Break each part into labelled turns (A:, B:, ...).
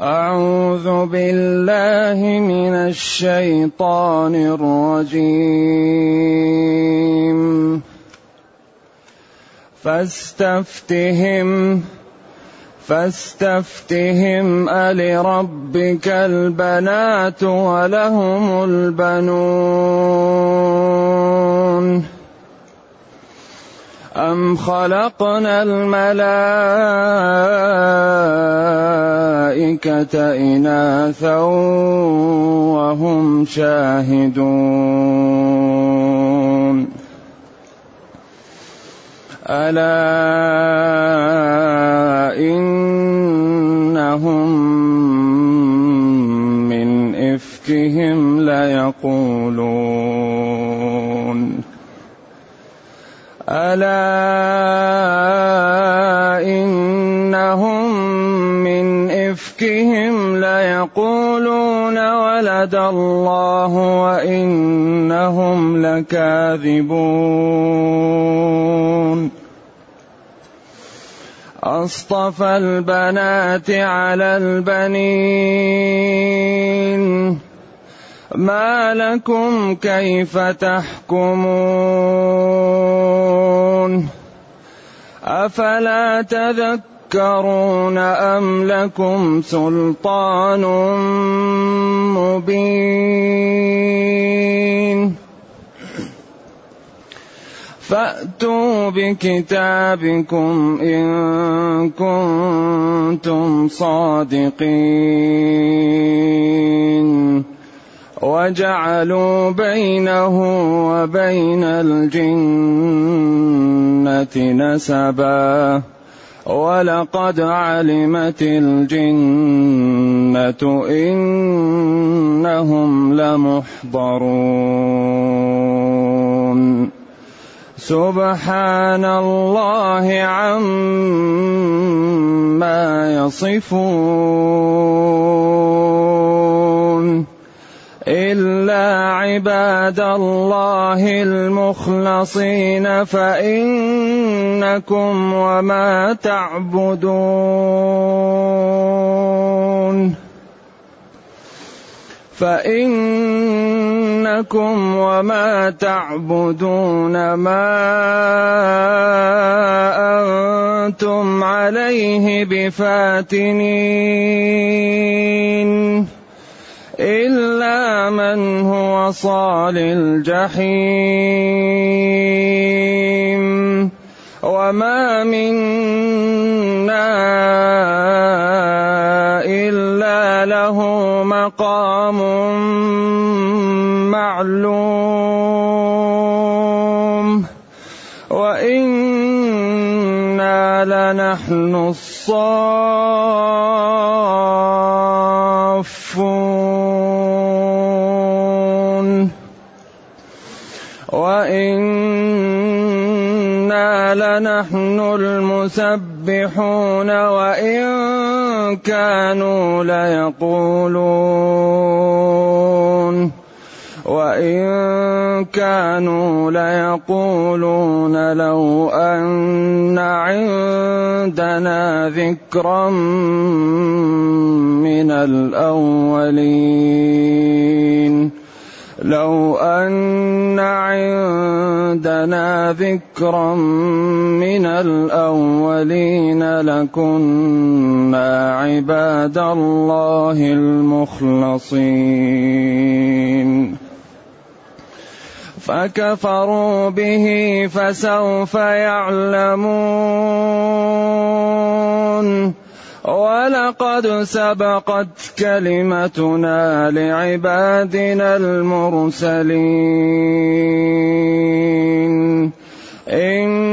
A: أعوذ بالله من الشيطان الرجيم. فاستفتهم فاستفتهم ألربك البنات ولهم البنون. أم خلقنا الملائكة إناثا وهم شاهدون. ألا إنهم من إفكهم ليقولون. ألا إنهم من إفكهم ليقولون ولد الله وإنهم لكاذبون. أصطفى البنات على البنين. ما لكم كيف تحكمون؟ أفلا تذكرون أم لكم سلطان مبين؟ فأتوا بكتابكم إن كنتم صادقين. وجعلوا بينه وبين الجنة نسبا. ولقد علمت الجنة إنهم لمحضرون. سبحان الله عما يصفون. إلا عباد الله المخلصين فإنكم وما تعبدون. فإنكم وما تعبدون ما أنتم عليه بفاتنين. إلا من هو صال الجحيم. وما منا إلا له مقام معلوم. وإنا لنحن الصافون وإنا لنحن المسبحون وإن كانوا ليقولون وإن كانوا ليقولون لو أن عندنا ذكرا من الأولين لو أن عندنا ذكرا من الأولين لكنا عباد الله المخلصين. فكفروا به فسوف يعلمون. ولقد سبقت كلمتنا لعبادنا المرسلين. إنهم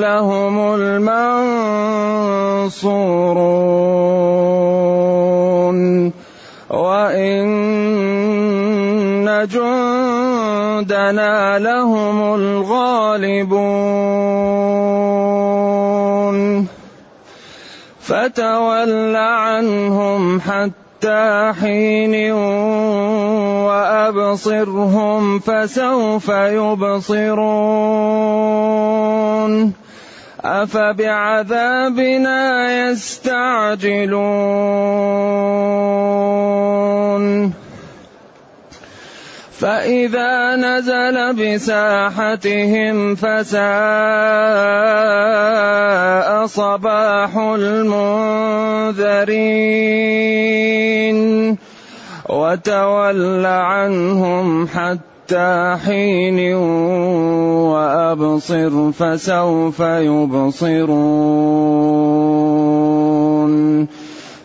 A: لهم المنصورون. وإن جندنا لهم الغالبون. فتول عنهم حتى حين وأبصرهم فسوف يبصرون أفبعذابنا يستعجلون فإذا نزل بساحتهم فساء صباح المنذرين وتول عنهم حتى حين وأبصر فسوف يبصرون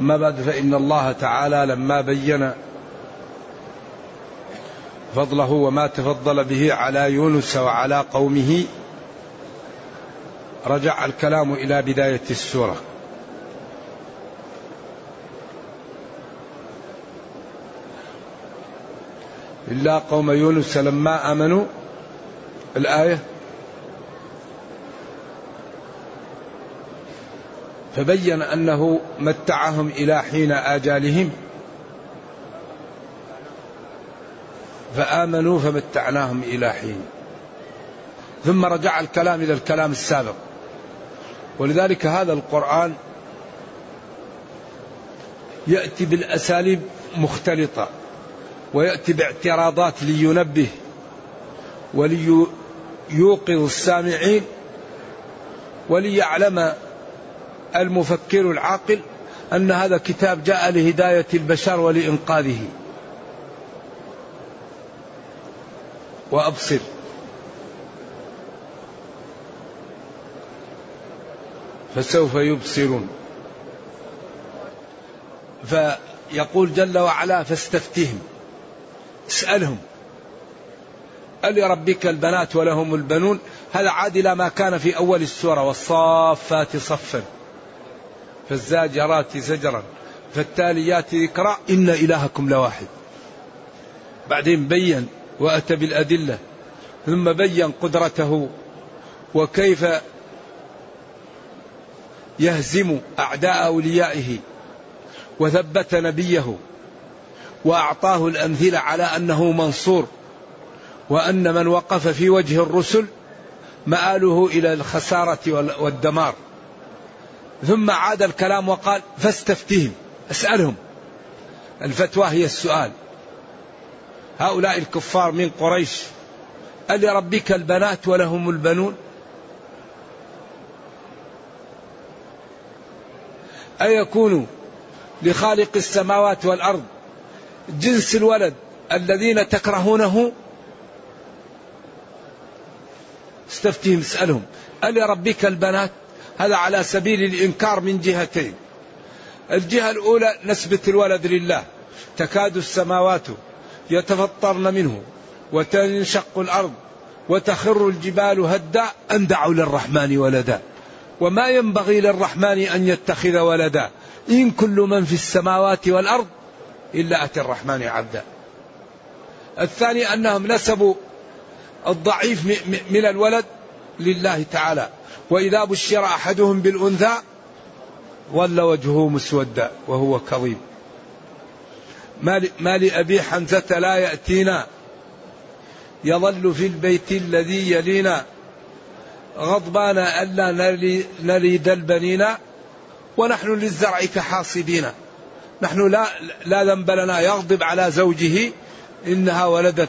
B: أما بعد فإن الله تعالى لما بين فضله وما تفضل به على يونس وعلى قومه رجع الكلام إلى بداية السورة. إلا قوم يونس لما آمنوا الآية فبين أنه متعهم إلى حين آجالهم فآمنوا فمتعناهم إلى حين. ثم رجع الكلام إلى الكلام السابق. ولذلك هذا القرآن يأتي بالأساليب مختلطة ويأتي باعتراضات لينبه وليوقظ السامعين وليعلم المفكر العاقل أن هذا كتاب جاء لهداية البشر ولإنقاذه. وأبصر. فسوف يبصرون. فيقول جل وعلا فاستفتهم. اسألهم. ألربك البنات ولهم البنون هذا عاد إلى ما كان في أول السورة والصافات صفا؟ فالزاجرات زجرا فالتاليات ذكرا إن إلهكم لواحد. بعدين بين وأتى بالأدلة ثم بين قدرته وكيف يهزم أعداء أوليائه وثبت نبيه وأعطاه الأمثلة على أنه منصور وأن من وقف في وجه الرسل مآله إلى الخسارة والدمار. ثم عاد الكلام وقال فاستفتهم اسألهم. الفتوى هي السؤال. هؤلاء الكفار من قريش ألربك البنات ولهم البنون؟ أيكون لخالق السماوات والأرض جنس الولد الذين تكرهونه؟ استفتهم اسألهم. ألربك البنات؟ هذا على سبيل الإنكار من جهتين. الجهة الأولى نسبة الولد لله تكاد السماوات يتفطرن منه وتنشق الأرض وتخر الجبال هدا أن دعوا للرحمن ولدا. وما ينبغي للرحمن أن يتخذ ولدا. إن كل من في السماوات والأرض إلا أتى الرحمن عبدا. الثاني أنهم نسبوا الضعيف من الولد لله تعالى. وإذا بشر أحدهم بالأنثى ظل وجهه مسودا وهو كظيم. ما لأبي حمزة لا يأتينا. يظل في البيت الذي يلينا. غضبان ألا نريد البنين. ونحن للزرع كحاصدين. نحن لا لا ذنب لنا. يغضب على زوجه إنها ولدت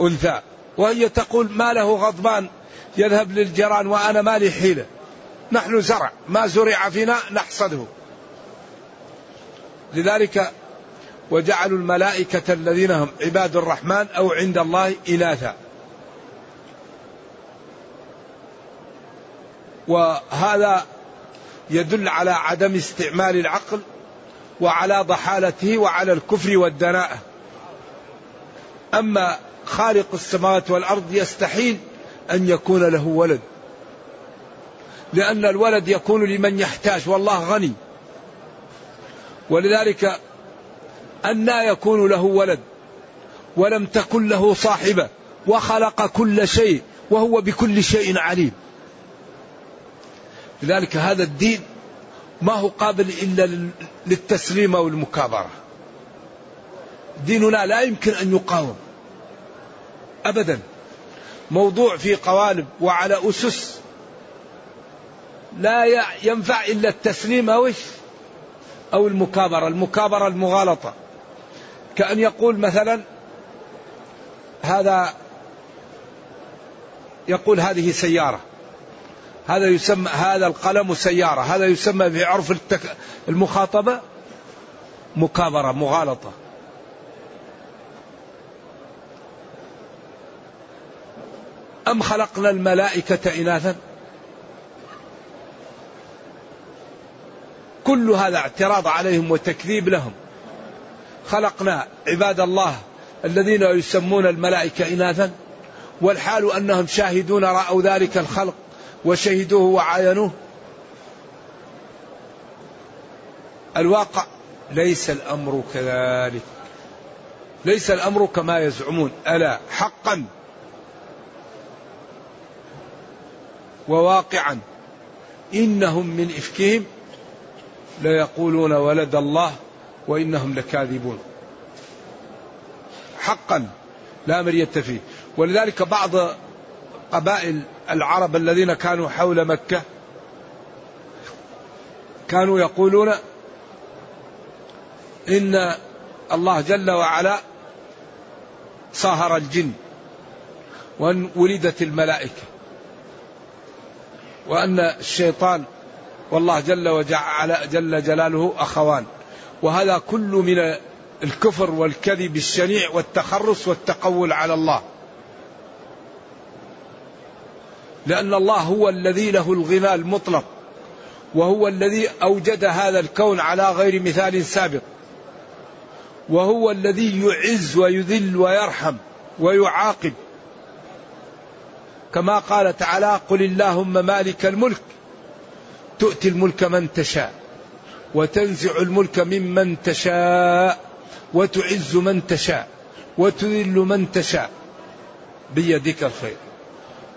B: أنثى. وهي تقول ما له غضبان. يذهب للجيران وأنا ما لي حيلة. نحن زرع ما زرع فينا نحصده. لذلك وجعلوا الملائكة الذين هم عباد الرحمن أو عند الله إناثا وهذا يدل على عدم استعمال العقل وعلى ضحالته وعلى الكفر والدناءة. أما خالق السماوات والأرض يستحيل أن يكون له ولد. لأن الولد يكون لمن يحتاج والله غني. ولذلك أنى يكون له ولد ولم تكن له صاحبة وخلق كل شيء وهو بكل شيء عليم. لذلك هذا الدين ما هو قابل إلا للتسليم أو المكابرة. ديننا لا يمكن أن يقاوم. أبدا. موضوع في قوالب وعلى أسس. لا ينفع إلا التسليم أو أو المكابرة. المكابرة المغالطة. كأن يقول مثلا هذا يقول هذه سيارة. هذا يسمى هذا القلم سيارة. هذا يسمى في عرف. المخاطبة مكابرة مغالطة. أم خلقنا الملائكة إناثا؟ كل هذا اعتراض عليهم وتكذيب لهم. خلقنا عباد الله الذين يسمون الملائكة إناثا والحال أنهم شاهدون رأوا ذلك الخلق وشهدوه وعاينوه. الواقع ليس الأمر كذلك. ليس الأمر كما يزعمون. ألا حقا وواقعا. إنهم من إفكهم ليقولون ولد الله وإنهم لكاذبون. حقا لا مرية فيه ولذلك بعض قبائل العرب الذين كانوا حول مكة كانوا يقولون إن الله جل وعلا صهر الجن وأن ولدت الملائكة. وأن الشيطان والله جل وجل جل جلاله أخوان. وهذا كل من الكفر والكذب الشنيع والتخرص والتقول على الله. لأن الله هو الذي له الغنى المطلق وهو الذي أوجد هذا الكون على غير مثال سابق. وهو الذي يعز ويذل ويرحم ويعاقب. كما قال تعالى قل اللهم مالك الملك تؤتي الملك من تشاء وتنزع الملك ممن تشاء وتعز من تشاء وتذل من تشاء بيدك الخير.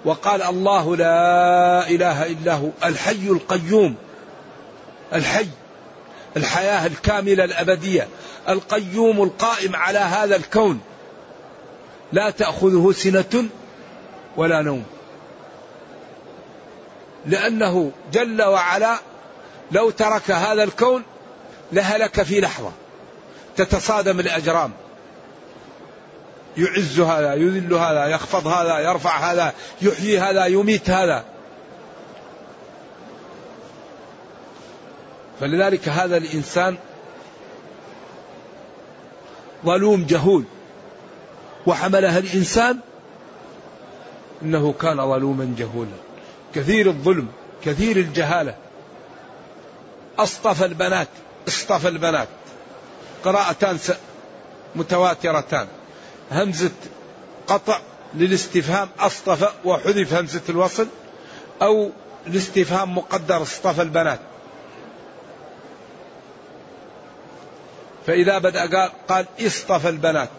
B: وقال الله لا إله إلا هو الحي القيوم الحي الحياة الكاملة الأبدية القيوم القائم على هذا الكون. لا تأخذه سنة ولا نوم. لأنه جل وعلا لو ترك هذا الكون لهلك في لحظة. تتصادم الأجرام. يعز هذا يذل هذا يخفض هذا يرفع هذا يحيي هذا يميت هذا. فلذلك هذا الإنسان ظلوم جهول. وحملها الإنسان إنه كان ظلوما جهولا. كثير الظلم كثير الجهالة. أصطفى البنات اصطفى البنات. قراءتان متواترتان. همزة قطع للاستفهام أصطفى وحذف همزة الوصل أو الاستفهام مقدر اصطفى البنات. فإذا بدأ قال, قال اصطفى البنات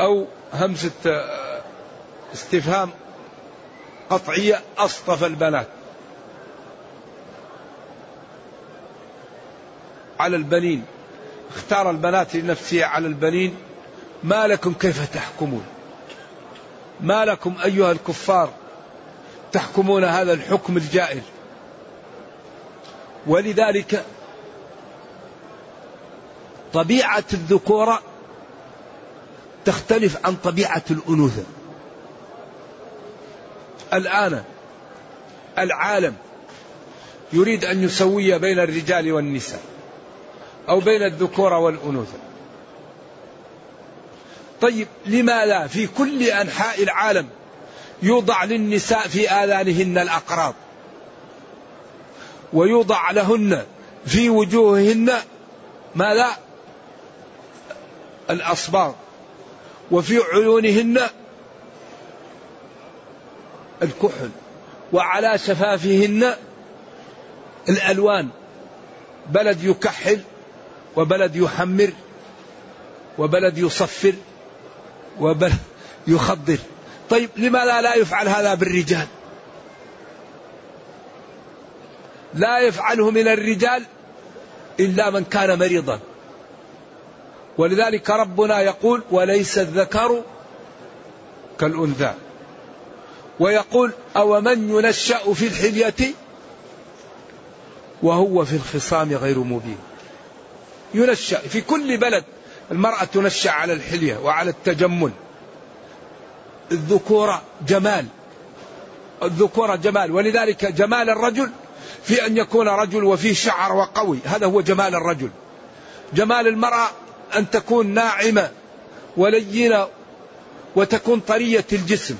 B: أو همزة آه، استفهام قطعية أصطفى البنات. على البنين. اختار البنات لنفسه على البنين. ما لكم كيف تحكمون؟ ما لكم أيها الكفار تحكمون هذا الحكم الجائر ولذلك طبيعة الذكورة تختلف عن طبيعة الأنوثة. الآن العالم يريد أن يسوي بين الرجال والنساء أو بين الذكورة والأنوثة. طيب لماذا في كل أنحاء العالم يوضع للنساء في آذانهن الأقراض ويوضع لهن في وجوههن ماذا الأصباغ. وفي عيونهن الكحل وعلى شفافهن الألوان. بلد يكحل وبلد يحمر وبلد يصفر وبلد يخضر. طيب لماذا لا يفعل هذا بالرجال؟ لا يفعله من الرجال إلا من كان مريضا. ولذلك ربنا يقول وليس الذكر كالأنثى. ويقول أو من ينشأ في الحلية وهو في الخصام غير مبين. ينشأ في كل بلد المرأة تنشأ على الحلية وعلى التجمل. الذكورة جمال. الذكورة جمال. ولذلك جمال الرجل في أن يكون رجل وفيه شعر وقوي. هذا هو جمال الرجل. جمال المرأة أن تكون ناعمة ولينة وتكون طرية الجسم.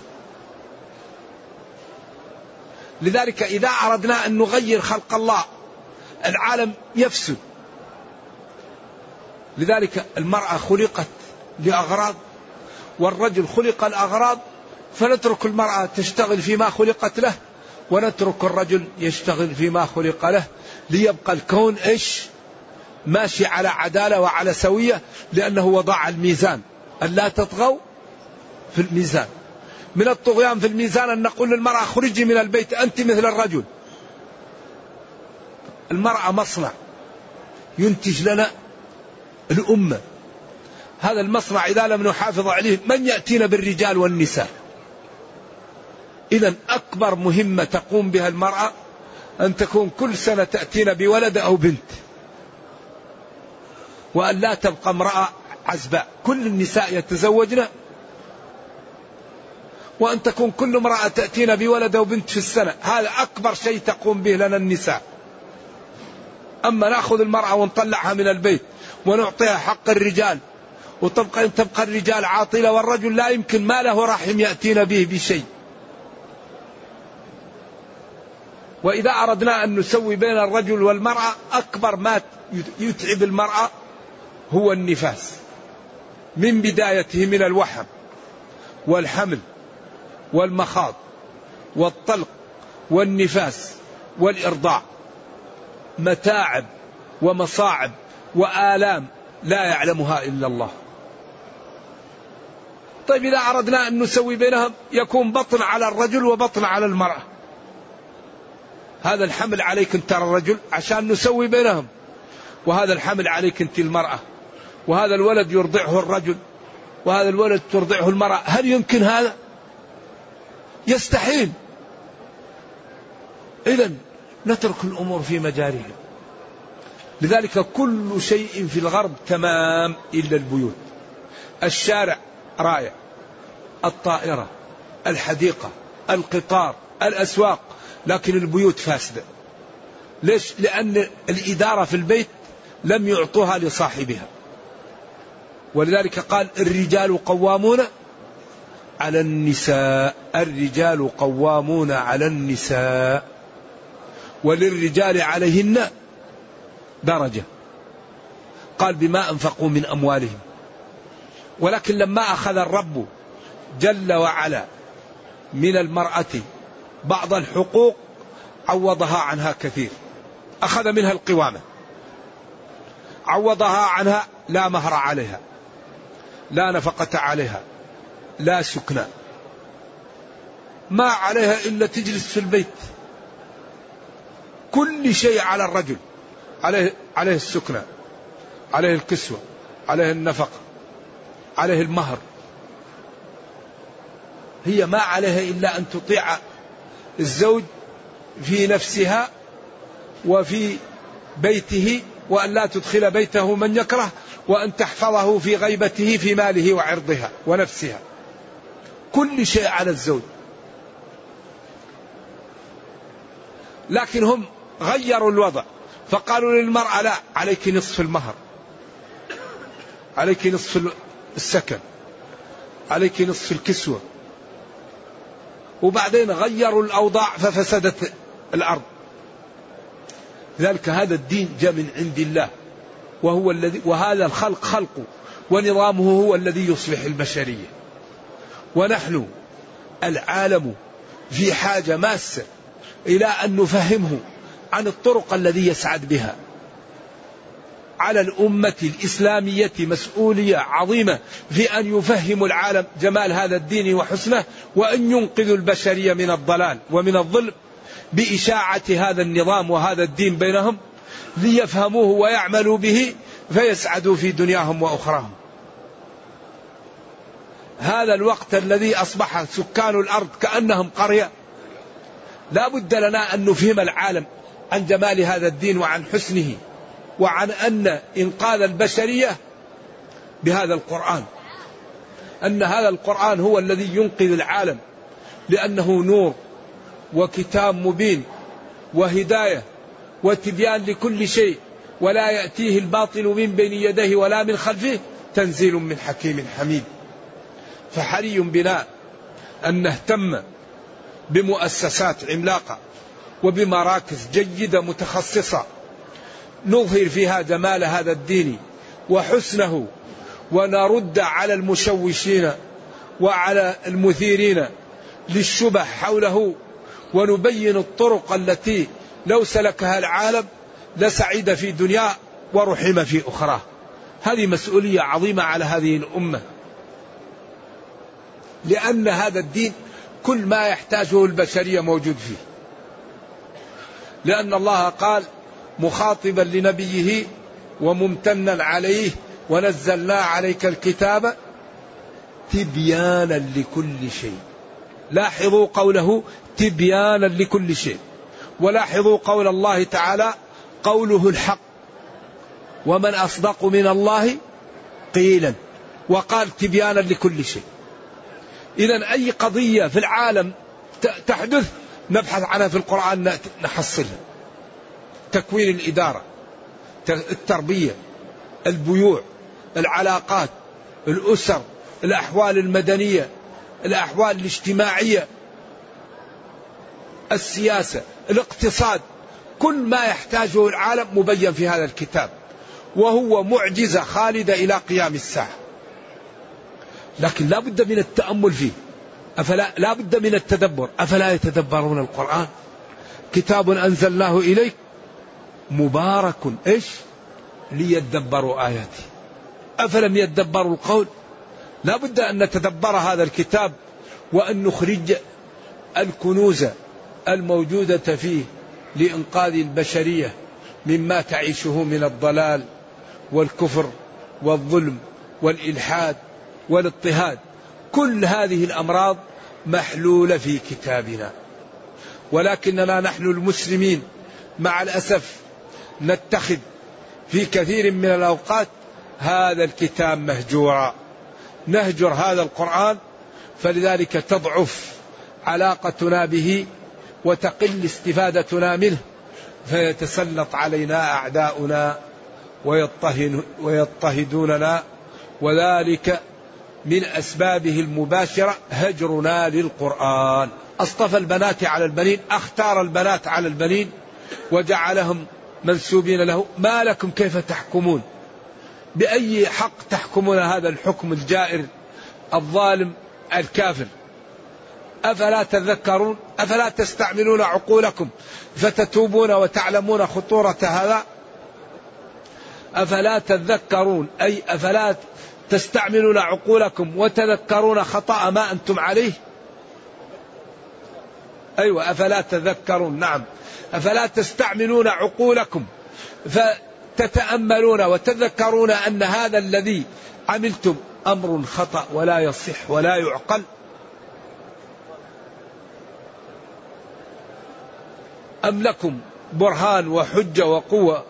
B: لذلك إذا أردنا أن نغير خلق الله العالم يفسد لذلك المرأة خلقت لأغراض والرجل خلق الأغراض فنترك المرأة تشتغل فيما خلقت له ونترك الرجل يشتغل فيما خلق له ليبقى الكون إيش؟ ماشي على عدالة وعلى سوية لأنه وضع الميزان الا تطغوا في الميزان. من الطغيان في الميزان أن نقول للمرأة اخرجي من البيت أنت مثل الرجل. المرأة مصنع ينتج لنا الأمة. هذا المصنع إذا لم نحافظ عليه من يأتينا بالرجال والنساء؟ إذا أكبر مهمة تقوم بها المرأة أن تكون كل سنة تأتينا بولد أو بنت وأن لا تبقى امرأة عزباء كل النساء يتزوجن وأن تكون كل امرأة تأتينا بولد أو بنت في السنة. هذا أكبر شيء تقوم به لنا النساء. أما نأخذ المرأة ونطلعها من البيت ونعطيها حق الرجال. وتبقى تبقى الرجال عاطلة والرجل لا يمكن ما له رحم يأتينا به بشيء. وإذا أردنا أن نسوي بين الرجل والمرأة أكبر ما يتعب المرأة هو النفاس. من بدايته من الوحم والحمل. والمخاض والطلق والنفاس والإرضاع. متاعب ومصاعب وآلام لا يعلمها إلا الله. طيب إذا أردنا أن نسوي بينهم يكون بطن على الرجل وبطن على المرأة. هذا الحمل عليك أنت الرجل عشان نسوي بينهم. وهذا الحمل عليك أنت المرأة. وهذا الولد يرضعه الرجل. وهذا الولد ترضعه المرأة. هل يمكن هذا؟ يستحيل. إذا نترك الأمور في مجاريها. لذلك كل شيء في الغرب تمام إلا البيوت. الشارع رائع الطائرة الحديقة القطار الأسواق لكن البيوت فاسدة. ليش؟ لأن الإدارة في البيت لم يعطوها لصاحبها. ولذلك قال الرجال قوامون على النساء الرجال قوامون على النساء وللرجال عليهن درجة. قال بما أنفقوا من أموالهم. ولكن لما أخذ الرب جل وعلا من المرأة بعض الحقوق عوضها عنها كثير. أخذ منها القوامة. عوضها عنها لا مهر عليها لا نفقة عليها. لا سكنى. ما عليها إلا تجلس في البيت. كل شيء على الرجل. عليه عليه السكنى عليه الكسوة عليه النفقة عليه المهر. هي ما عليها إلا أن تطيع الزوج في نفسها وفي بيته وأن لا تدخل بيته من يكره وأن تحفظه في غيبته في ماله وعرضها ونفسها. كل شيء على الزوج. لكن هم غيروا الوضع فقالوا للمرأة لا عليك نصف المهر. عليك نصف السكن. عليك نصف الكسوة. وبعدين غيروا الأوضاع ففسدت الأرض. ذلك هذا الدين جاء من عند الله. وهو الذي وهذا الخلق خلقه. ونظامه هو الذي يصلح البشرية ونحن العالم في حاجة ماسة إلى أن نفهمه عن الطرق الذي يسعد بها. على الأمة الإسلامية مسؤولية عظيمة في أن يفهموا العالم جمال هذا الدين وحسنه وأن ينقذوا البشرية من الضلال ومن الظلم بإشاعة هذا النظام وهذا الدين بينهم ليفهموه ويعملوا به فيسعدوا في دنياهم وأخراهم. هذا الوقت الذي أصبح سكان الأرض كأنهم قرية. لا بد لنا أن نفهم العالم عن جمال هذا الدين وعن حسنه وعن أن إنقاذ البشرية بهذا القرآن. أن هذا القرآن هو الذي ينقذ العالم لأنه نور وكتاب مبين وهداية وتبيان لكل شيء ولا يأتيه الباطل من بين يديه ولا من خلفه. تنزيل من حكيم حميد. فحري بنا أن نهتم بمؤسسات عملاقة وبمراكز جيدة متخصصة نظهر فيها جمال هذا الدين وحسنه ونرد على المشوشين وعلى المثيرين للشبه حوله ونبين الطرق التي لو سلكها العالم لسعد في دنياه ورحم في اخراه. هذه مسؤولية عظيمة على هذه الأمة. لأن هذا الدين كل ما يحتاجه البشرية موجود فيه. لأن الله قال مخاطبا لنبيه وممتنا عليه ونزلنا عليك الكتاب تبيانا لكل شيء. لاحظوا قوله تبيانا لكل شيء. ولاحظوا قول الله تعالى قوله الحق. ومن أصدق من الله قيلا. وقال تبيانا لكل شيء. اذا أي قضية في العالم تحدث نبحث عنها في القرآن نحصلها تكوين الإدارة التربية البيوع العلاقات الأسر الأحوال المدنية الأحوال الاجتماعية السياسة الاقتصاد. كل ما يحتاجه العالم مبين في هذا الكتاب وهو معجزة خالدة إلى قيام الساعة. لكن لا بد من التأمل فيه. أفلا لا بد من التدبر. أفلا يتدبرون القرآن؟ كتاب أنزلناه إليك مبارك إيش؟ ليدبروا آياته. أفلم يدبروا القول؟ لا بد أن نتدبر هذا الكتاب وأن نخرج الكنوز الموجودة فيه لإنقاذ البشرية مما تعيشه من الضلال والكفر والظلم والإلحاد والاضطهاد. كل هذه الأمراض محلولة في كتابنا. ولكننا نحن المسلمين مع الأسف نتخذ في كثير من الأوقات هذا الكتاب مهجورا. نهجر هذا القرآن فلذلك تضعف علاقتنا به وتقل استفادتنا منه فيتسلط علينا أعداؤنا ويضطهدوننا وذلك من أسبابه المباشرة هجرنا للقرآن. أصطفى البنات على البنين أختار البنات على البنين وجعلهم منسوبين له. ما لكم كيف تحكمون؟ بأي حق تحكمون هذا الحكم الجائر الظالم الكافر؟ أفلا تذكرون؟ أفلا تستعملون عقولكم فتتوبون وتعلمون خطورة هذا؟ أفلا تذكرون؟ أي أفلا تستعملون عقولكم وتذكرون خطأ ما أنتم عليه؟ أيوة أفلا تذكرون؟ نعم. أفلا تستعملون عقولكم فتتأملون وتذكرون أن هذا الذي عملتم أمر خطأ ولا يصح ولا يعقل؟ أم لكم برهان وحجة وقوة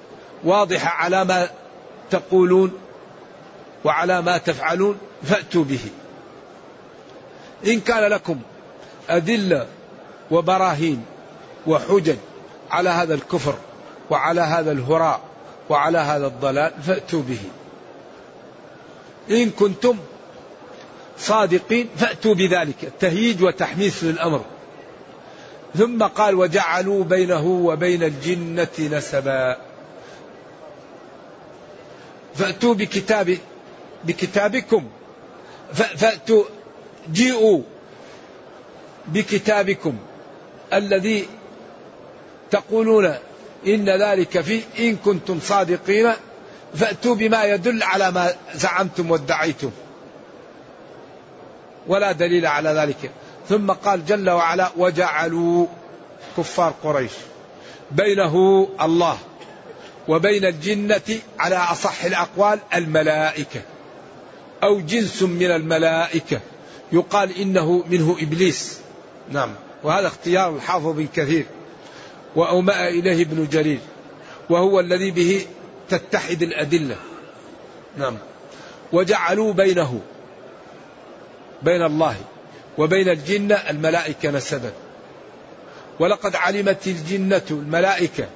B: واضحة على ما تقولون؟ وعلى ما تفعلون فأتوا به. إن كان لكم أدلة وبراهين وحجج على هذا الكفر وعلى هذا الهراء وعلى هذا الضلال فأتوا به. إن كنتم صادقين فأتوا بذلك تهييج وتحميس للأمر. ثم قال وجعلوا بينه وبين الجنة نسبا. فأتوا بكتاب بكتابكم. فأتوا جيئوا بكتابكم. الذي تقولون إن ذلك فيه. إن كنتم صادقين فأتوا بما يدل على ما زعمتم وادعيتم. ولا دليل على ذلك. ثم قال جل وعلا وجعلوا كفار قريش بينه الله وبين الجنة على أصح الأقوال الملائكة. أو جنس من الملائكة. يقال إنه منه إبليس. نعم. وهذا اختيار الحافظ بن كثير. وأومأ إليه ابن جرير. وهو الذي به تتحد الأدلة. نعم. وجعلوا بينه بين الله وبين الجنة الملائكة نسبا. ولقد علمت الجنة الملائكة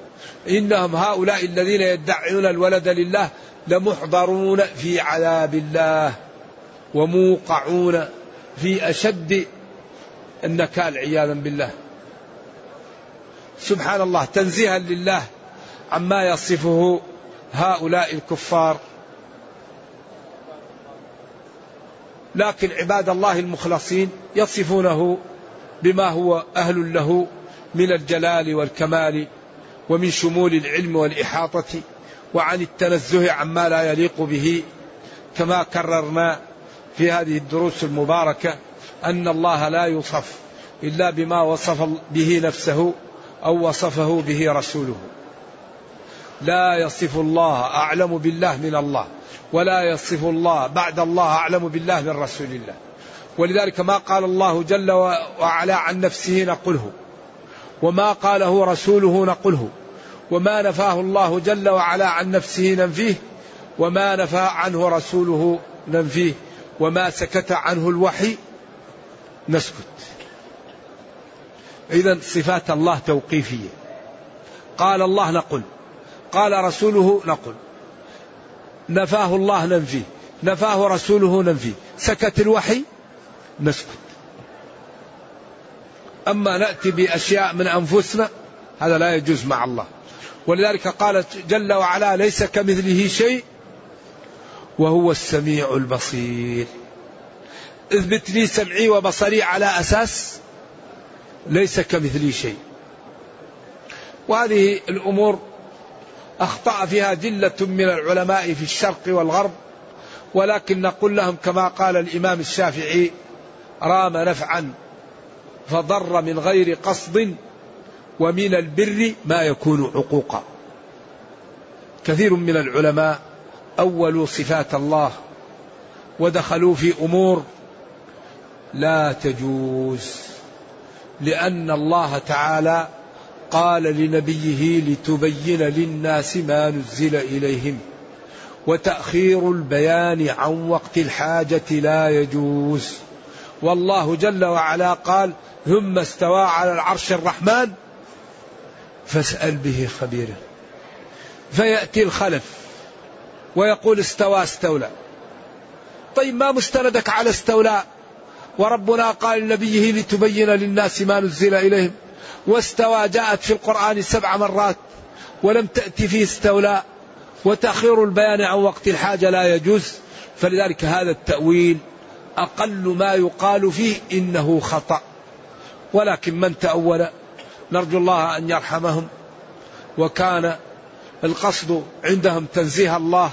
B: إنهم هؤلاء الذين يدعون الولد لله لمحضرون في عذاب الله وموقعون في أشد النكال عياذا بالله. سبحان الله تنزيها لله عما يصفه هؤلاء الكفار. لكن عباد الله المخلصين يصفونه بما هو أهل له من الجلال والكمال ومن شمول العلم والإحاطة. وعن التنزه عما لا يليق به كما كررنا في هذه الدروس المباركة أن الله لا يوصف إلا بما وصف به نفسه أو وصفه به رسوله. لا يصف الله أعلم بالله من الله ولا يصف الله بعد الله أعلم بالله من رسول الله. ولذلك ما قال الله جل وعلا عن نفسه نقله وما قاله رسوله نقله. وما نفاه الله جل وعلا عن نفسه ننفيه وما نفى عنه رسوله ننفيه وما سكت عنه الوحي نسكت. إذا صفات الله توقيفية. قال الله نقل قال رسوله نقل. نفاه الله ننفيه نفاه رسوله ننفيه. سكت الوحي نسكت. أما نأتي بأشياء من أنفسنا هذا لا يجوز مع الله. ولذلك قال جل وعلا ليس كمثله شيء وهو السميع البصير. اثبت لي سمعي وبصري على أساس ليس كمثلي شيء. وهذه الأمور أخطأ فيها جلة من العلماء في الشرق والغرب ولكن نقول لهم كما قال الإمام الشافعي رام نفعا فضر من غير قصد ومن البر ما يكون عقوقا. كثير من العلماء أولوا صفات الله ودخلوا في أمور لا تجوز لأن الله تعالى قال لنبيه لتبين للناس ما نزل إليهم وتأخير البيان عن وقت الحاجة لا يجوز. والله جل وعلا قال ثم استوى على العرش الرحمن فاسأل به خبيرا فيأتي الخلف ويقول استوى استولى. طيب ما مستندك على استولى؟ وربنا قال لنبيه لتبين للناس ما نزل إليهم. واستوى جاءت في القرآن سبع مرات ولم تأتي في استولى. وتأخير البيان عن وقت الحاجة لا يجوز. فلذلك هذا التأويل أقل ما يقال فيه إنه خطأ. ولكن من تأول؟ نرجو الله أن يرحمهم. وكان القصد عندهم تنزيه الله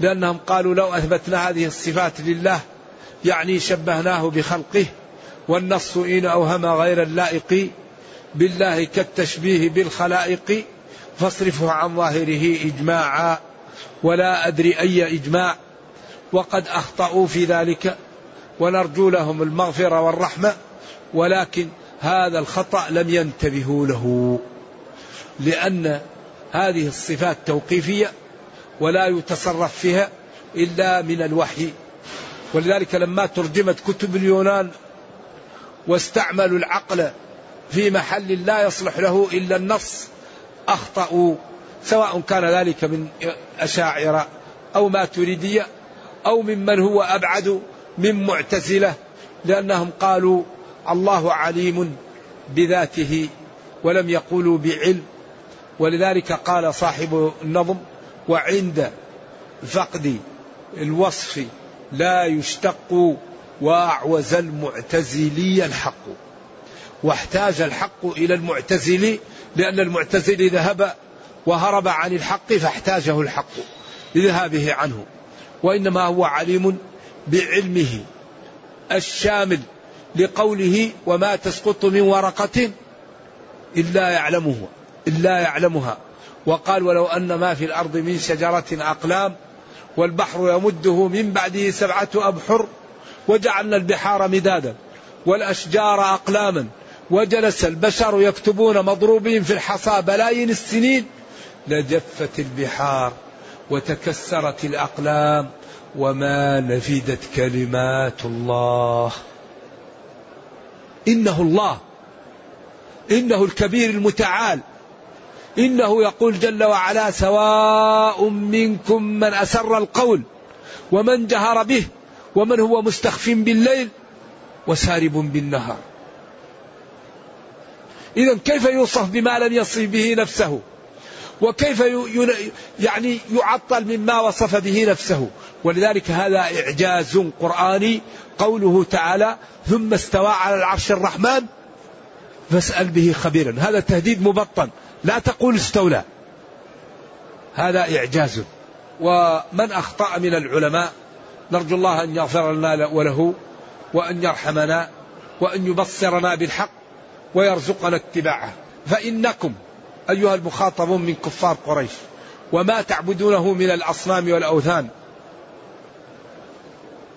B: لأنهم قالوا لو أثبتنا هذه الصفات لله يعني شبهناه بخلقه والنص إن أوهم غير اللائق بالله كالتشبيه بالخلائق فاصرفه عن ظاهره إجماعا ولا أدري أي إجماع وقد أخطأوا في ذلك ونرجو لهم المغفرة والرحمة ولكن هذا الخطأ لم ينتبهوا له لأن هذه الصفات توقيفية ولا يتصرف فيها إلا من الوحي. ولذلك لما ترجمت كتب اليونان واستعملوا العقل في محل لا يصلح له إلا النص أخطأوا سواء كان ذلك من أشاعرة أو ماتريدية أو ممن هو أبعد من معتزلة لأنهم قالوا الله عليم بذاته ولم يقولوا بعلم. ولذلك قال صاحب النظم وعند فقد الوصف لا يشتق واعوز المعتزلي الحق. واحتاج الحق إلى المعتزلي لأن المعتزلي ذهب وهرب عن الحق فاحتاجه الحق لذهابه عنه. وإنما هو عليم بعلمه الشامل. لقوله وما تسقط من ورقة إلا يعلمه إلا يعلمها. وقال ولو أن ما في الأرض من شجرة أقلام والبحر يمده من بعده سبعة أبحر وجعلنا البحار مدادا والأشجار أقلاما وجلس البشر يكتبون مضروبين في الحصى بلايين السنين لجفت البحار وتكسرت الأقلام وما نفدت كلمات الله. إنه الله. إنه الكبير المتعال. إنه يقول جل وعلا سواء منكم من أسر القول ومن جهر به ومن هو مستخف بالليل وسارب بالنهار. إذا كيف يوصف بما لم يصف به نفسه؟ وكيف يعني يعطل مما وصف به نفسه؟ ولذلك هذا إعجاز قرآني قوله تعالى ثم استوى على العرش الرحمن فاسأل به خبيرا. هذا تهديد مبطن. لا تقول استولى. هذا إعجاز. ومن أخطأ من العلماء نرجو الله أن يغفر لنا وله وأن يرحمنا وأن يبصرنا بالحق ويرزقنا اتباعه. فإنكم أيها المخاطبون من كفار قريش وما تعبدونه من الأصنام والأوثان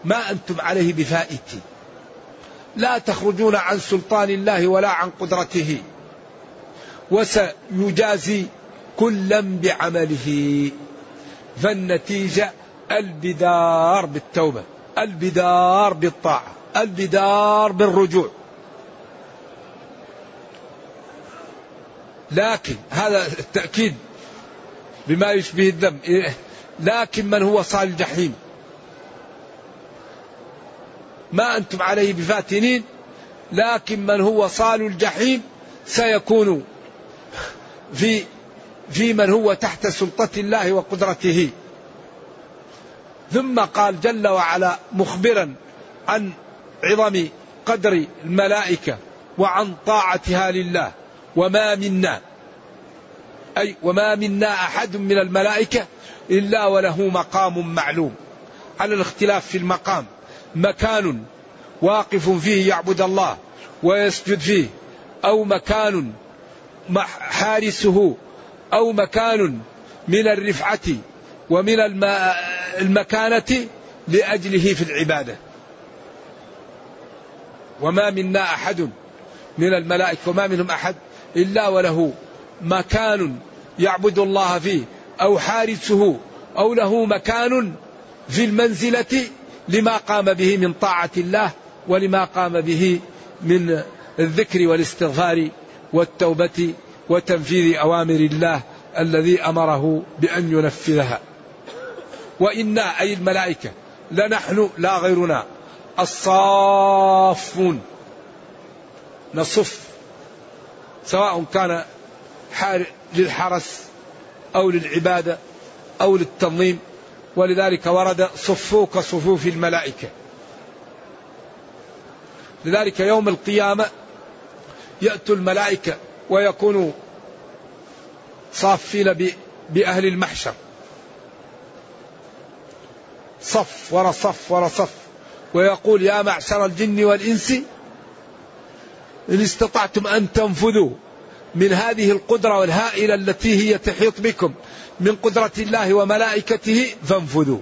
B: ما أنتم عليه بفائتين لا تخرجون عن سلطان الله ولا عن قدرته. وسيجازي كلا بعمله. فالنتيجة البدار بالتوبة البدار بالطاعة البدار بالرجوع. لكن هذا التأكيد بما يشبه الذم لكن من هو صال الجحيم؟ ما أنتم عليه بفاتنين لكن من هو صال الجحيم سيكون في في من هو تحت سلطة الله وقدرته. ثم قال جل وعلا مخبرا عن عظم قدر الملائكة وعن طاعتها لله وما منا أي وما منا أحد من الملائكة إلا وله مقام معلوم على الاختلاف في المقام. مكان واقف فيه يعبد الله ويسجد فيه أو مكان حارسه أو مكان من الرفعة ومن المكانة لأجله في العبادة. وما منا أحد من الملائكة وما منهم أحد إلا وله مكان يعبد الله فيه أو حارسه أو له مكان في المنزلة لما قام به من طاعة الله ولما قام به من الذكر والاستغفار والتوبة وتنفيذ أوامر الله الذي أمره بأن ينفذها. وإنا أي الملائكة لنحن لا غيرنا الصافون. نصف. سواء كان للحرس أو للعبادة أو للتنظيم ولذلك ورد صفوا كصفوف الملائكة. لذلك يوم القيامة يأتوا الملائكة ويكونوا صافين بأهل المحشر. صف ورا صف ورا صف. ويقول يا معشر الجن والإنس إن استطعتم أن تنفذوا من هذه القدرة الهائلة التي هي تحيط بكم. من قدرة الله وملائكته فانفذوا.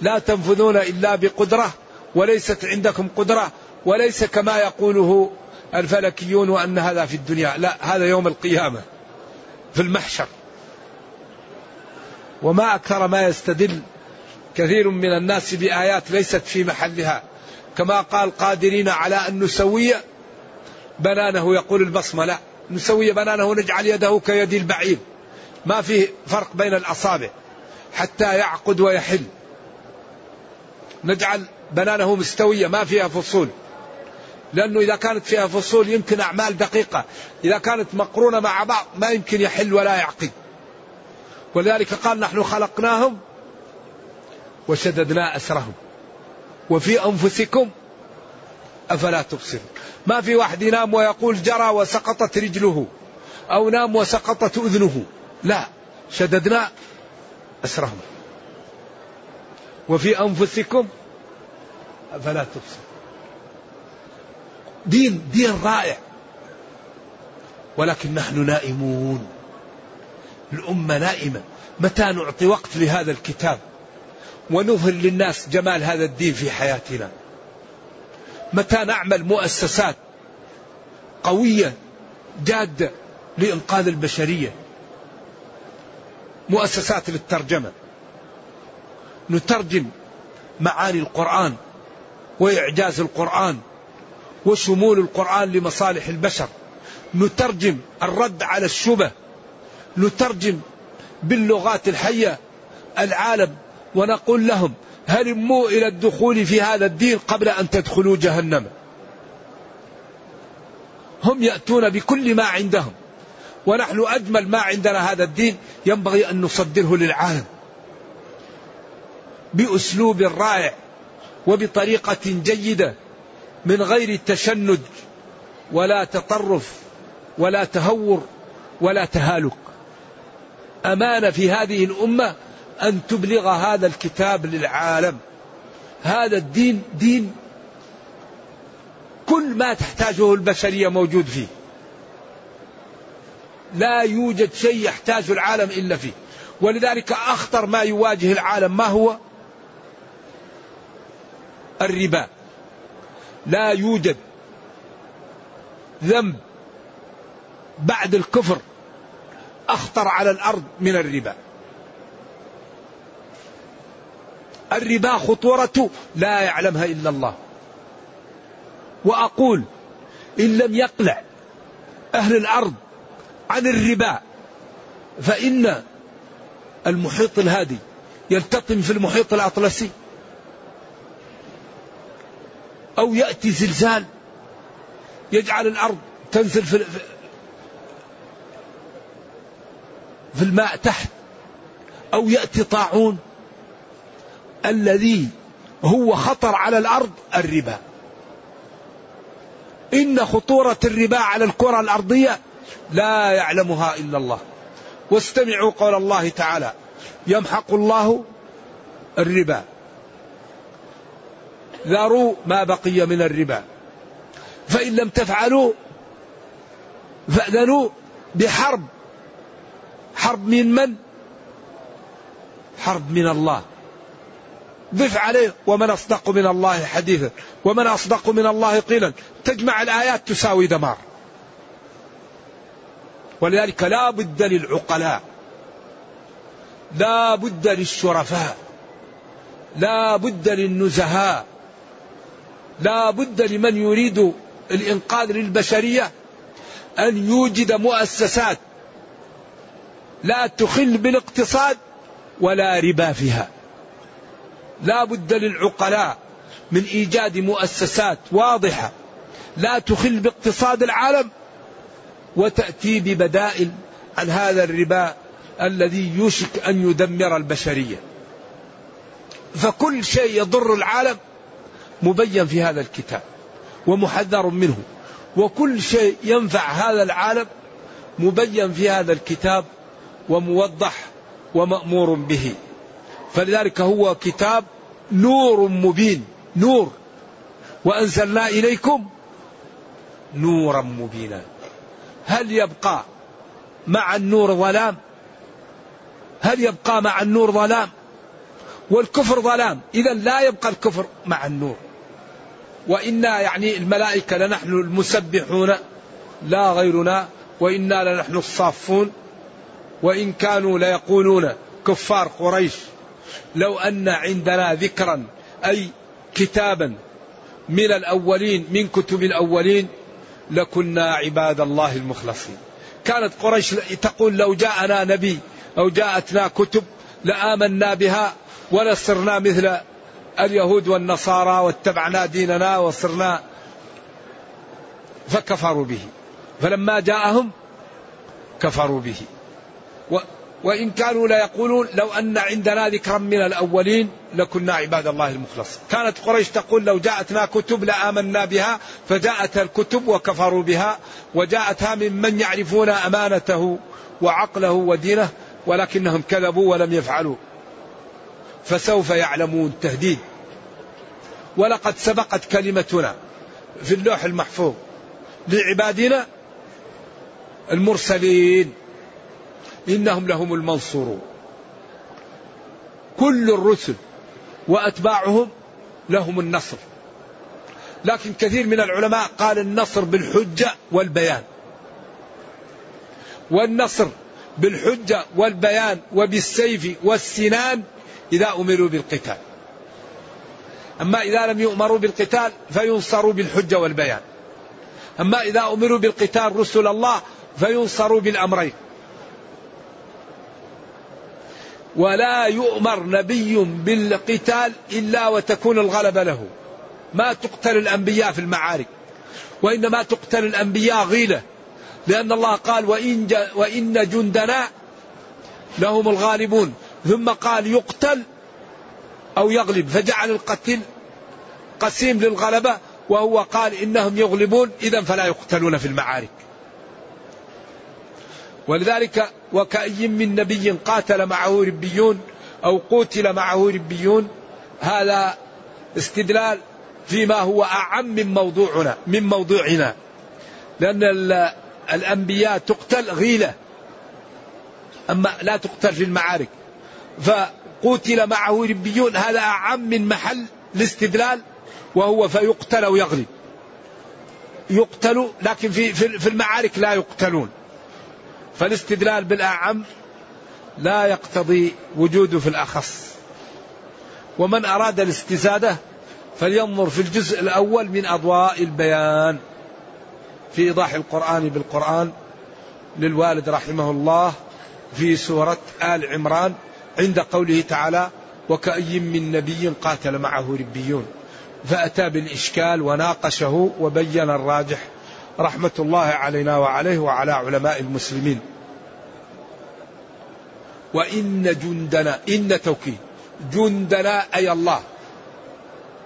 B: لا تنفذون إلا بقدرة وليست عندكم قدرة وليس كما يقوله الفلكيون وأن هذا في الدنيا لا هذا يوم القيامة في المحشر. وما أكثر ما يستدل كثير من الناس بآيات ليست في محلها. كما قال قادرين على أن نسوي بنانه يقول البصمة لا نسوي بنانه نجعل يده كيد البعير. ما في فرق بين الأصابع حتى يعقد ويحل. نجعل بنانه مستوية ما فيها فصول. لأنه إذا كانت فيها فصول يمكن أعمال دقيقة. إذا كانت مقرونة مع بعض ما يمكن يحل ولا يعقد. ولذلك قال نحن خلقناهم وشددنا أسرهم. وفي أنفسكم أفلا تبصرون. ما في واحد ينام ويقول جرى وسقطت رجله أو نام وسقطت أذنه. لا شددنا أسرهم. وفي أنفسكم أفلا تبصرون. دين دين رائع. ولكن نحن نائمون. الأمة نائمة. متى نعطي وقت لهذا الكتاب؟ ونظهر للناس جمال هذا الدين في حياتنا. متى نعمل مؤسسات قوية جادة لإنقاذ البشرية؟ مؤسسات للترجمة. نترجم معاني القرآن وإعجاز القرآن وشمول القرآن لمصالح البشر. نترجم الرد على الشبه. نترجم باللغات الحية العالم ونقول لهم هلموا إلى الدخول في هذا الدين قبل أن تدخلوا جهنم. هم يأتون بكل ما عندهم. ونحن أجمل ما عندنا هذا الدين ينبغي أن نصدره للعالم بأسلوب رائع وبطريقة جيدة من غير تشنج ولا تطرف ولا تهور ولا تهالك. أمانة في هذه الأمة أن تبلغ هذا الكتاب للعالم. هذا الدين دين كل ما تحتاجه البشرية موجود فيه. لا يوجد شيء يحتاجه العالم إلا فيه. ولذلك أخطر ما يواجه العالم ما هو؟ الربا. لا يوجد ذنب بعد الكفر أخطر على الأرض من الربا. الربا خطورته لا يعلمها إلا الله. وأقول إن لم يقلع أهل الأرض عن الربا. فإن المحيط الهادي يلتطم في المحيط الأطلسي. أو يأتي زلزال يجعل الأرض تنزل في في الماء تحت. أو يأتي طاعون الذي هو خطر على الأرض الربا. إن خطورة الربا على الكرة الأرضية لا يعلمها إلا الله. واستمعوا قول الله تعالى يمحق الله الربا. ذروا ما بقي من الربا. فإن لم تفعلوا فأذنوا بحرب. حرب من من؟ حرب من الله. ضف عليه ومن أصدق من الله حديثا ومن أصدق من الله قيلا. تجمع الآيات تساوي دمار. ولذلك لا بد للعقلاء. لا بد للشرفاء. لا بد للنزهاء. لا بد لمن يريد الإنقاذ للبشرية أن يوجد مؤسسات لا تخل بالاقتصاد ولا ربا فيها. لا بد للعقلاء من إيجاد مؤسسات واضحة لا تخل باقتصاد العالم وتأتي ببدائل عن هذا الربا الذي يوشك أن يدمر البشرية. فكل شيء يضر العالم مبين في هذا الكتاب ومحذر منه. وكل شيء ينفع هذا العالم مبين في هذا الكتاب وموضح ومأمور به. فلذلك هو كتاب نور مبين نور. وأنزلنا إليكم نورا مبينا. هل يبقى مع النور ظلام؟ هل يبقى مع النور ظلام؟ والكفر ظلام. إذا لا يبقى الكفر مع النور. وإنا يعني الملائكة لنحن المسبحون لا غيرنا وإنا لنحن الصافون. وإن كانوا ليقولون كفار قريش لو أن عندنا ذكرا أي كتابا من الأولين من كتب الأولين لكنا عباد الله المخلصين. كانت قريش تقول لو جاءنا نبي أو جاءتنا كتب لآمنا بها ولصرنا مثل اليهود والنصارى واتبعنا ديننا وصرنا فكفروا به. فلما جاءهم كفروا به. وإن كانوا ليقولون لو أن عندنا ذكرا من الأولين لكنا عباد الله المخلص كانت قريش تقول لو جاءتنا كتب لآمنا بها فجاءتها الكتب وكفروا بها وجاءتها ممن يعرفون أمانته وعقله ودينه ولكنهم كذبوا ولم يفعلوا. فسوف يعلمون تهديد ولقد سبقت كلمتنا في اللوح المحفوظ لعبادنا المرسلين. إنهم لهم المنصورون كل الرسل وأتباعهم لهم النصر. لكن كثير من العلماء قال النصر بالحجة والبيان. والنصر بالحجة والبيان وبالسيف والسنان إذا أمروا بالقتال. أما إذا لم يؤمروا بالقتال فينصروا بالحجة والبيان. أما إذا أمروا بالقتال رسل الله فينصروا بالأمرين. ولا يؤمر نبي بالقتال إلا وتكون الغلبة له. ما تقتل الأنبياء في المعارك وإنما تقتل الأنبياء غيلة لأن الله قال وإن, وإن جندنا لهم الغالبون. ثم قال يقتل أو يغلب. فجعل القتل قسيم للغلبة وهو قال إنهم يغلبون إذا فلا يقتلون في المعارك. ولذلك وكأي من نبي قاتل معه ربيون أو قتل معه ربيون. هذا استدلال فيما هو أعم من موضوعنا من موضوعنا. لأن الأنبياء تقتل غيلة أما لا تقتل في المعارك. فقتل معه ربيون هذا أعم من محل الاستدلال وهو فيقتل ويغلب يقتل لكن في في المعارك لا يقتلون. فالاستدلال بالأعم لا يقتضي وجوده في الأخص. ومن أراد الاستزادة فلينظر في الجزء الأول من أضواء البيان. في إيضاح القرآن بالقرآن للوالد رحمه الله في سورة آل عمران عند قوله تعالى وكأي من نبي قاتل معه ربيون. فأتى بالإشكال وناقشه وبين الراجح رحمة الله علينا وعليه وعلى علماء المسلمين. وإن جندنا إن توكيد جندنا أي الله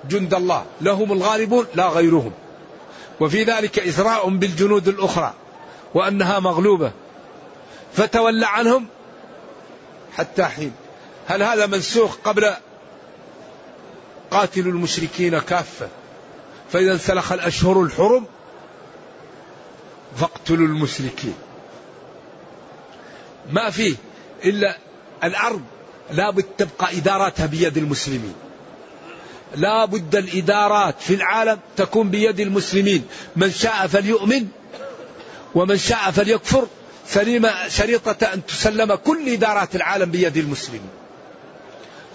B: جند الله لهم الغالبون لا غيرهم. وفي ذلك إسراء بالجنود الأخرى وأنها مغلوبة. فتولى عنهم حتى حين. هل هذا منسوخ قبل قاتلوا المشركين كافة؟ فإذا انسلخ الأشهر الحرم فاقتلوا المشركين. ما فيه إلا الأرض لابد تبقى إداراتها بيد المسلمين. لا بد الإدارات في العالم تكون بيد المسلمين. من شاء فليؤمن ومن شاء فليكفر. سليم شريطة أن تسلم كل إدارات العالم بيد المسلمين.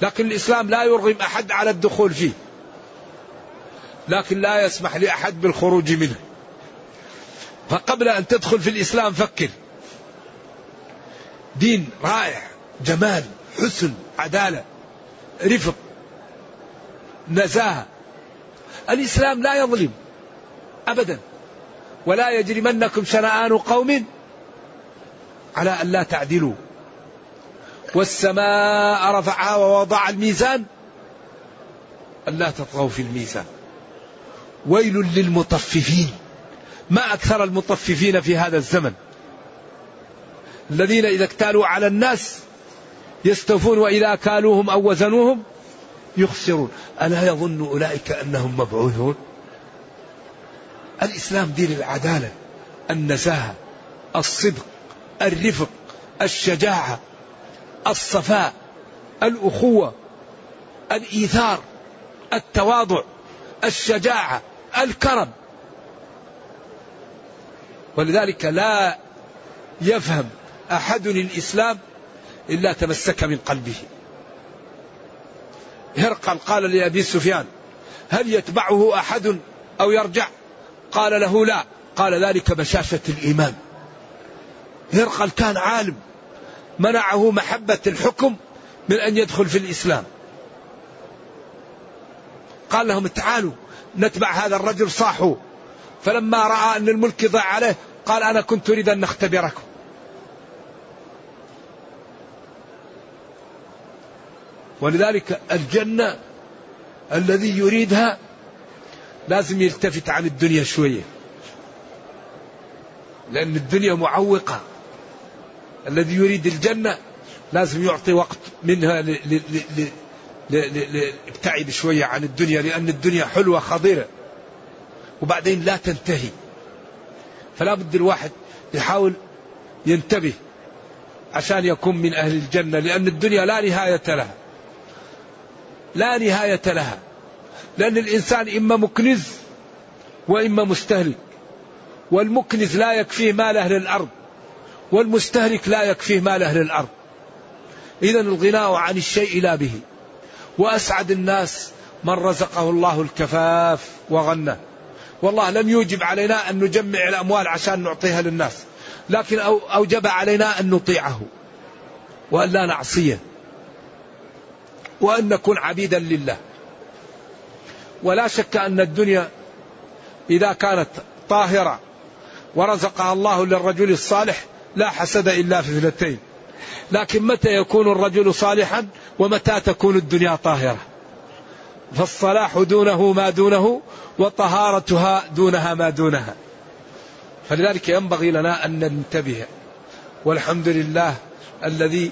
B: لكن الإسلام لا يرغم أحد على الدخول فيه. لكن لا يسمح لأحد بالخروج منه. فقبل أن تدخل في الإسلام فكر. دين رائع جمال حسن عدالة رفق نزاهة. الإسلام لا يظلم أبدا ولا يجرمنكم شنآن قوم على أن لا تعدلوا. والسماء رفعها ووضع الميزان ألا تطغوا في الميزان. ويل للمطففين. ما أكثر المطففين في هذا الزمن. الذين إذا اكتالوا على الناس يستوفون وإذا كالوهم أو وزنوهم يخسرون. ألا يظن أولئك أنهم مبعوثون؟ الإسلام دين العدالة النزاهة الصدق الرفق الشجاعة الصفاء الأخوة الإيثار التواضع الشجاعة الكرم. ولذلك لا يفهم أحد الإسلام إلا تمسك من قلبه. هرقل قال لأبي سفيان هل يتبعه أحد أو يرجع؟ قال له لا. قال ذلك بشاشة الإيمان. هرقل كان عالم منعه محبة الحكم من أن يدخل في الإسلام. قال لهم تعالوا نتبع هذا الرجل صاحوا. فلما رأى أن الملك ضاع عليه قال أنا كنت أريد أن نختبركم. ولذلك الجنة الذي يريدها لازم يلتفت عن الدنيا شوية. لأن الدنيا معوقة. الذي يريد الجنة لازم يعطي وقت منها ابتعد شوية عن الدنيا لأن الدنيا حلوة خضيرة. وبعدين لا تنتهي. فلا بد الواحد يحاول ينتبه عشان يكون من أهل الجنة لأن الدنيا لا نهاية لها. لا نهاية لها. لأن الإنسان إما مكنز وإما مستهلك. والمكنز لا يكفيه مال أهل الأرض والمستهلك لا يكفيه مال أهل الأرض. إذا الغناء عن الشيء لا به. وأسعد الناس من رزقه الله الكفاف وغنى. والله لم يوجب علينا أن نجمع الأموال عشان نعطيها للناس لكن أوجب علينا أن نطيعه وأن لا نعصيه وأن نكون عبيدا لله. ولا شك أن الدنيا إذا كانت طاهرة ورزقها الله للرجل الصالح لا حسد إلا في اثنتين لكن متى يكون الرجل صالحا ومتى تكون الدنيا طاهرة؟ فالصلاح دونه ما دونه وطهارتها دونها ما دونها. فلذلك ينبغي لنا أن ننتبه والحمد لله الذي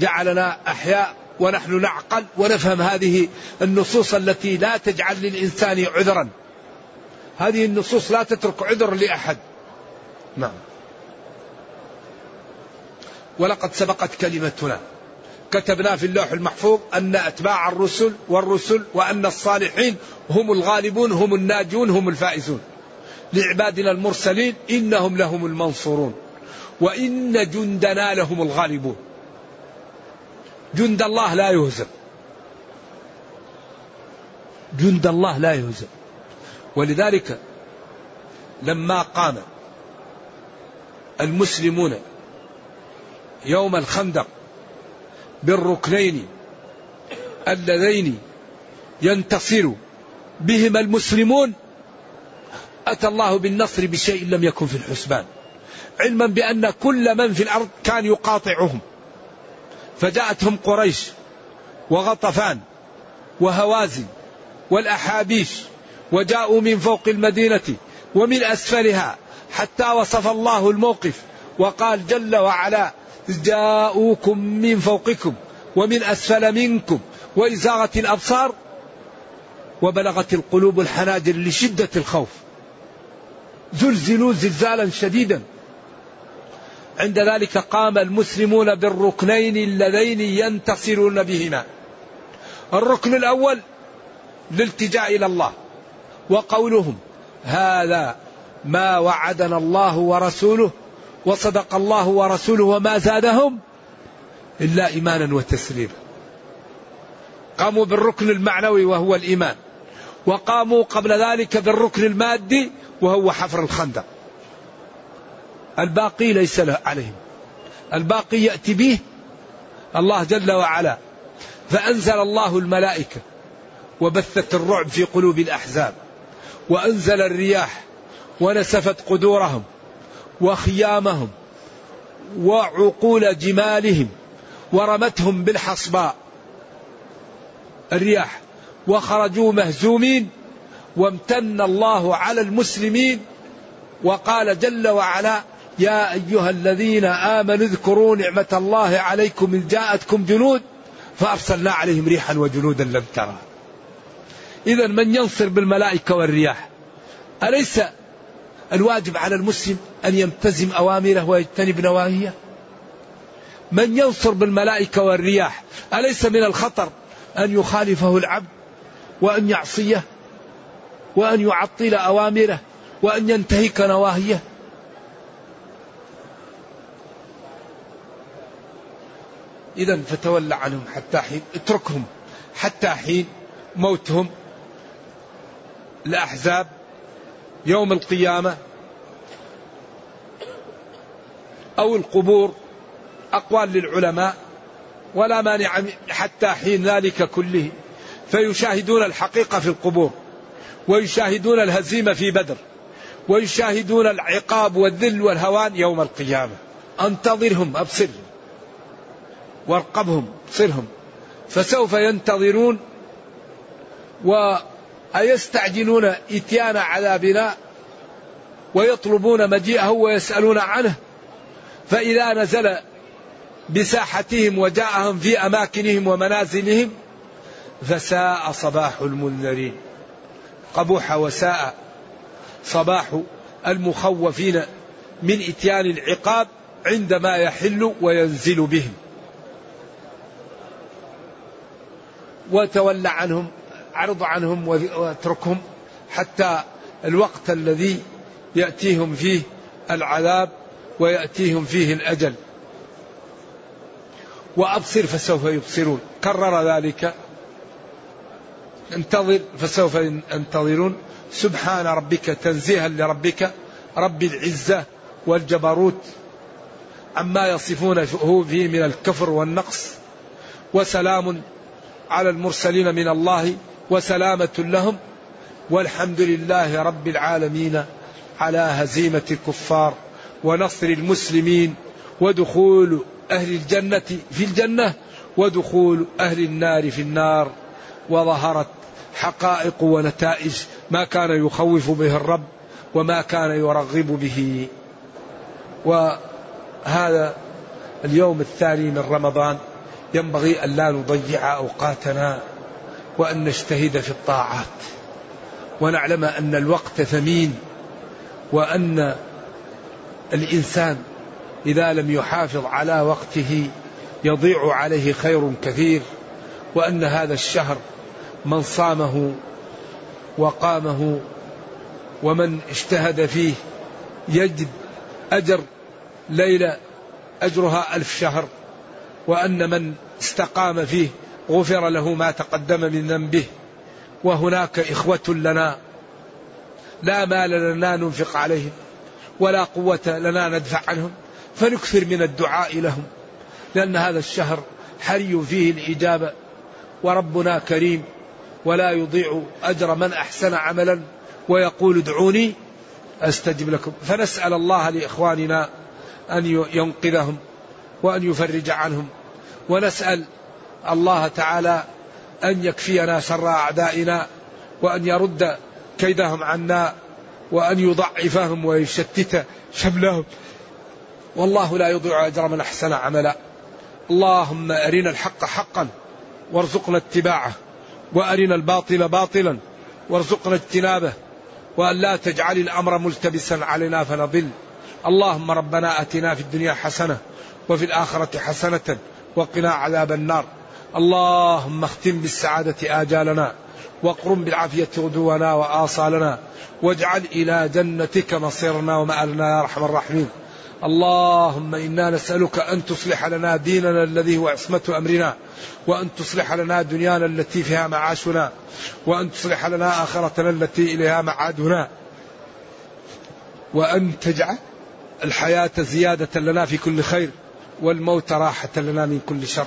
B: جعلنا أحياء ونحن نعقل ونفهم هذه النصوص التي لا تجعل للإنسان عذرا. هذه النصوص لا تترك عذر لأحد. نعم. ولقد سبقت كلمتنا. كتبنا في اللوح المحفوظ أن أتباع الرسل والرسل وأن الصالحين هم الغالبون هم الناجون هم الفائزون. لعبادنا المرسلين إنهم لهم المنصورون. وإن جندنا لهم الغالبون. جند الله لا يهزم. جند الله لا يهزم. ولذلك لما قام المسلمون يوم الخندق بالركنين اللذين ينتصر بهما المسلمون. أتى الله بالنصر بشيء لم يكن في الحسبان علما بأن كل من في الأرض كان يقاطعهم. فجاءتهم قريش وغطفان وهوازن والأحابيش وجاءوا من فوق المدينة ومن أسفلها حتى وصف الله الموقف وقال جل وعلا جاءوكم من فوقكم ومن أسفل منكم وإزاغت الأبصار وبلغت القلوب الحناجر لشدة الخوف. زلزلوا زلزالا شديدا. عند ذلك قام المسلمون بالركنين اللذين ينتصرون بهما. الركن الأول الالتجاء إلى الله وقولهم هذا ما وعدنا الله ورسوله وصدق الله ورسوله وما زادهم إلا إيمانا وتسليما. قاموا بالركن المعنوي وهو الإيمان وقاموا قبل ذلك بالركن المادي وهو حفر الخندق. الباقي ليس عليهم. الباقي يأتي به الله جل وعلا. فأنزل الله الملائكة وبثت الرعب في قلوب الأحزاب وأنزل الرياح ونسفت قدورهم وخيامهم وعقول جمالهم ورمتهم بالحصباء الرياح. وخرجوا مهزومين وامتن الله على المسلمين وقال جل وعلا يا أيها الذين آمنوا اذكروا نعمة الله عليكم إذ جاءتكم جنود فأرسلنا عليهم ريحا وجنودا لم ترى. إذا من ينصر بالملائكة والرياح؟ أليس الواجب على المسلم أن يمتزم أوامره ويجتنب نواهيه. من ينصر بالملائكة والرياح أليس من الخطر أن يخالفه العبد وأن يعصيه وأن يعطل أوامره وأن ينتهك نواهيه؟ إذا فتولى عنهم حتى حين اتركهم حتى حين موتهم. الأحزاب يوم القيامة أو القبور أقوال للعلماء ولا مانع حتى حين ذلك كله. فيشاهدون الحقيقة في القبور ويشاهدون الهزيمة في بدر ويشاهدون العقاب والذل والهوان يوم القيامة. أنتظرهم أبصر وارقبهم صرهم. فسوف ينتظرون وأيستعجلون إتيان عذابنا ويطلبون مجيئه ويسألون عنه؟ فإذا نزل بساحتهم وجاءهم في أماكنهم ومنازلهم فساء صباح المنذرين. قبوح وساء صباح المخوفين من إتيان العقاب عندما يحل وينزل بهم. وتولى عنهم عرض عنهم وأتركهم حتى الوقت الذي يأتيهم فيه العذاب ويأتيهم فيه الأجل. وأبصر فسوف يبصرون. كرر ذلك. انتظر فسوف ينتظرون. سبحان ربك تنزيها لربك. رب العزة والجبروت. عما يصفونه فيه من الكفر والنقص. وسلام على المرسلين من الله. وسلامة لهم. والحمد لله رب العالمين على هزيمة الكفار ونصر المسلمين ودخول أهل الجنة في الجنة ودخول أهل النار في النار. وظهرت حقائق ونتائج ما كان يخوف به الرب وما كان يرغب به. وهذا اليوم الثاني من رمضان. ينبغي أن لا نضيع أوقاتنا. وأن نجتهد في الطاعات ونعلم أن الوقت ثمين وأن الإنسان إذا لم يحافظ على وقته يضيع عليه خير كثير وأن هذا الشهر من صامه وقامه ومن اجتهد فيه يجد أجر ليلة أجرها ألف شهر وأن من استقام فيه غفر له ما تقدم من ذنبه. وهناك إخوة لنا. لا مال لنا ننفق عليهم ولا قوة لنا ندفع عنهم. فنكثر من الدعاء لهم لأن هذا الشهر حري فيه الإجابة. وربنا كريم ولا يضيع أجر من أحسن عملا. ويقول ادعوني أستجب لكم. فنسأل الله لإخواننا أن ينقذهم وأن يفرج عنهم. ونسأل الله تعالى أن يكفينا شر أعدائنا وأن يرد كيدهم عنا وأن يضعفهم ويشتت شملهم والله لا يضيع أجر من أحسن عملا. اللهم أرنا الحق حقا وارزقنا اتباعه وأرنا الباطل باطلا وارزقنا اجتنابه وأن لا تجعل الأمر ملتبسا علينا فنضل. اللهم ربنا أتنا في الدنيا حسنة وفي الآخرة حسنة وقنا عذاب النار. اللهم اختم بالسعادة آجالنا واقرم بالعافية غدونا وآصالنا واجعل إلى جنتك مصيرنا ومآلنا يا أرحم الراحمين. اللهم إنا نسألك أن تصلح لنا ديننا الذي هو عصمة أمرنا وأن تصلح لنا دنيانا التي فيها معاشنا وأن تصلح لنا آخرتنا التي إليها معادنا. وأن تجعل الحياة زيادة لنا في كل خير والموت راحة لنا من كل شر.